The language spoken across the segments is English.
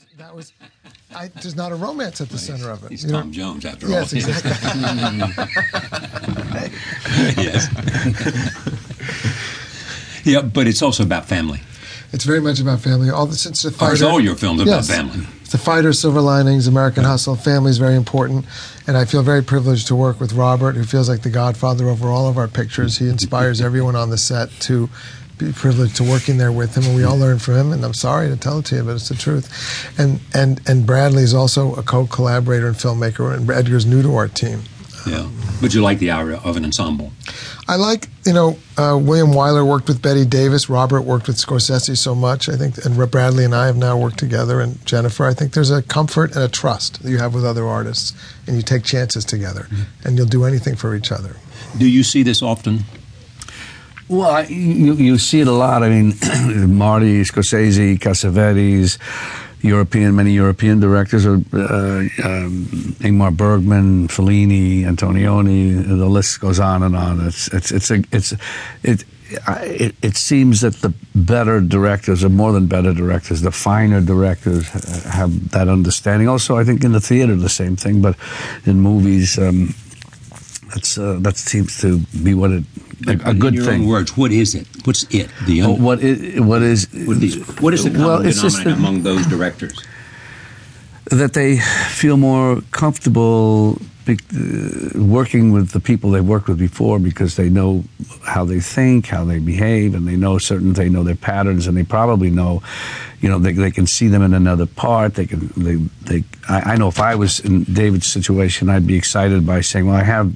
was that was. I, there's not a romance at the center of it. He's you know? Tom Jones, after Yes, all. exactly. yes. yeah, but it's also about family. It's very much about family. All the, since the oh, Of course, fighter, all your films Yes. about family. The fighter, Silver Linings, American Hustle, family is very important, and I feel very privileged to work with Robert, who feels like the godfather over all of our pictures. He inspires everyone on the set to privileged to working there with him, and we all learn from him. And I'm sorry to tell it to you, but it's the truth. And and and Bradley is also a co-collaborator and filmmaker, and Edgar's new to our team. Yeah. But you like the hour of an ensemble. I like, you know, uh, William Wyler worked with Bette Davis. Robert worked with Scorsese so much. I think, and Bradley and I have now worked together. And Jennifer, I think there's a comfort and a trust that you have with other artists, and you take chances together, and you'll do anything for each other. Do you see this often? Well, I, you, you see it a lot. I mean, Marty, Scorsese, Cassavetes, European, many European directors, are, uh, um, Ingmar Bergman, Fellini, Antonioni. The list goes on and on. It's it's it's a it's it. It, it seems that the better directors, or more than better directors, the finer directors have that understanding. Also, I think in the theater the same thing, but in movies, um, that's uh, that seems to be what it a, a good thing. words, what is it? What's it? The un- what is what is what is, what is the common well, it's just denominator among those directors? that they feel more comfortable uh, working with the people they've worked with before because they know how they think, how they behave, and they know certain they know their patterns, and they probably know, you know, they, they can see them in another part. They can they they. I, I know if I was in David's situation, I'd be excited by saying, well, I have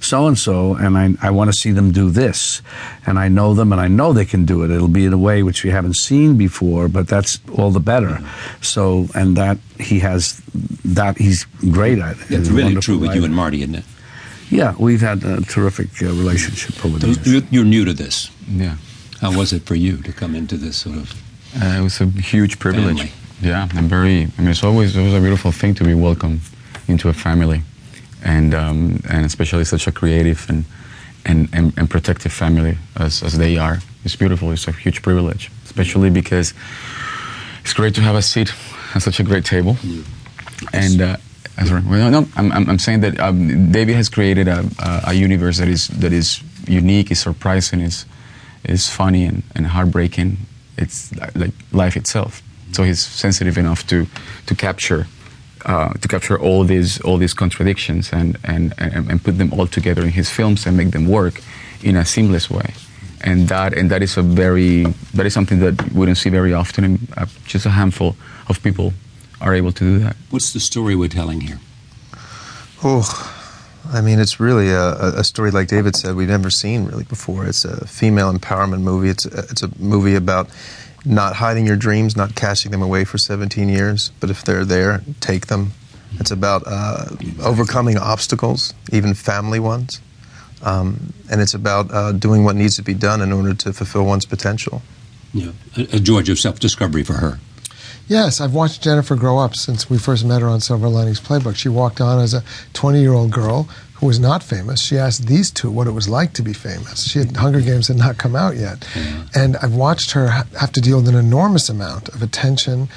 so and so, and I I want to see them do this, and I know them, and I know they can do it. It'll be in a way which we haven't seen before, but that's all the better. So, and that he has that he's great at. It's really true with you and Marty, isn't it? Yeah, we've had a terrific uh, relationship over the years. You're, you're new to this. Yeah. How was it for you to come into this sort of? Uh, it was a huge privilege. Family. Yeah, I'm very. I mean, it's always it was a beautiful thing to be welcomed into a family, and um, and especially such a creative and and, and, and protective family as, as they are. It's beautiful. It's a huge privilege, especially because it's great to have a seat at such a great table. And uh, well, no, I'm, I'm, I'm saying that um, David has created a, a, a universe that is that is unique, is surprising, is is funny and, and heartbreaking. It's like life itself. So he's sensitive enough to to capture uh, to capture all these all these contradictions and, and, and, and put them all together in his films and make them work in a seamless way. And that and that is a very that is something that we don't see very often. And uh, just a handful of people are able to do that. What's the story we're telling here? Oh, I mean, it's really a, a- story like David said we've never seen really before. It's a female empowerment movie. It's a, it's a movie about not hiding your dreams, not cashing them away for 17 years, but if they're there, take them. It's about uh, overcoming obstacles, even family ones, um, and it's about uh, doing what needs to be done in order to fulfill one's potential. Yeah, a, a of self-discovery for her. Yes, I've watched Jennifer grow up since we first met her on Silver Linings Playbook. She walked on as a 20 year old girl who was not famous. She asked these two what it was like to be famous. She had Hunger Games had not come out yet. Mm-hmm. And I've watched her have to deal with an enormous amount of attention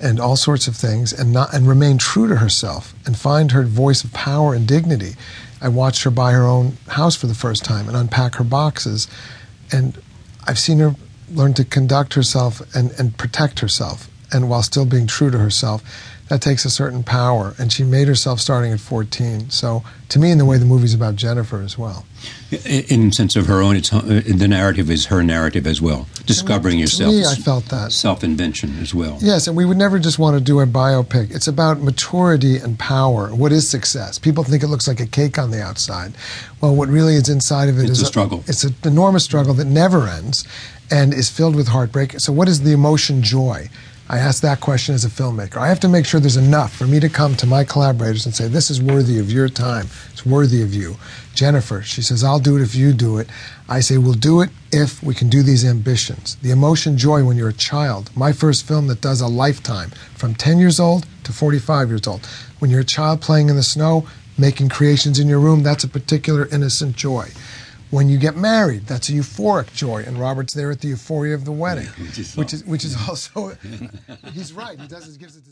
and all sorts of things and not and remain true to herself and find her voice of power and dignity. I watched her buy her own house for the first time and unpack her boxes and I've seen her learn to conduct herself and, and protect herself, and while still being true to herself. That takes a certain power, and she made herself starting at 14. So, to me, in the way the movie's about Jennifer as well. In, in sense of her own, it's uh, the narrative is her narrative as well. Discovering to yourself, me, I felt that. self-invention as well. Yes, and we would never just want to do a biopic. It's about maturity and power. What is success? People think it looks like a cake on the outside. Well, what really is inside of it It's is a struggle. It's an enormous struggle that never ends and is filled with heartbreak. So, what is the emotion joy? I ask that question as a filmmaker. I have to make sure there's enough for me to come to my collaborators and say, This is worthy of your time. It's worthy of you. Jennifer, she says, I'll do it if you do it. I say, We'll do it if we can do these ambitions. The emotion joy when you're a child. My first film that does a lifetime from 10 years old to 45 years old. When you're a child playing in the snow, making creations in your room, that's a particular innocent joy. When you get married, that's a euphoric joy, and Robert's there at the euphoria of the wedding, which is which is which is also. he's right. He does. He gives it.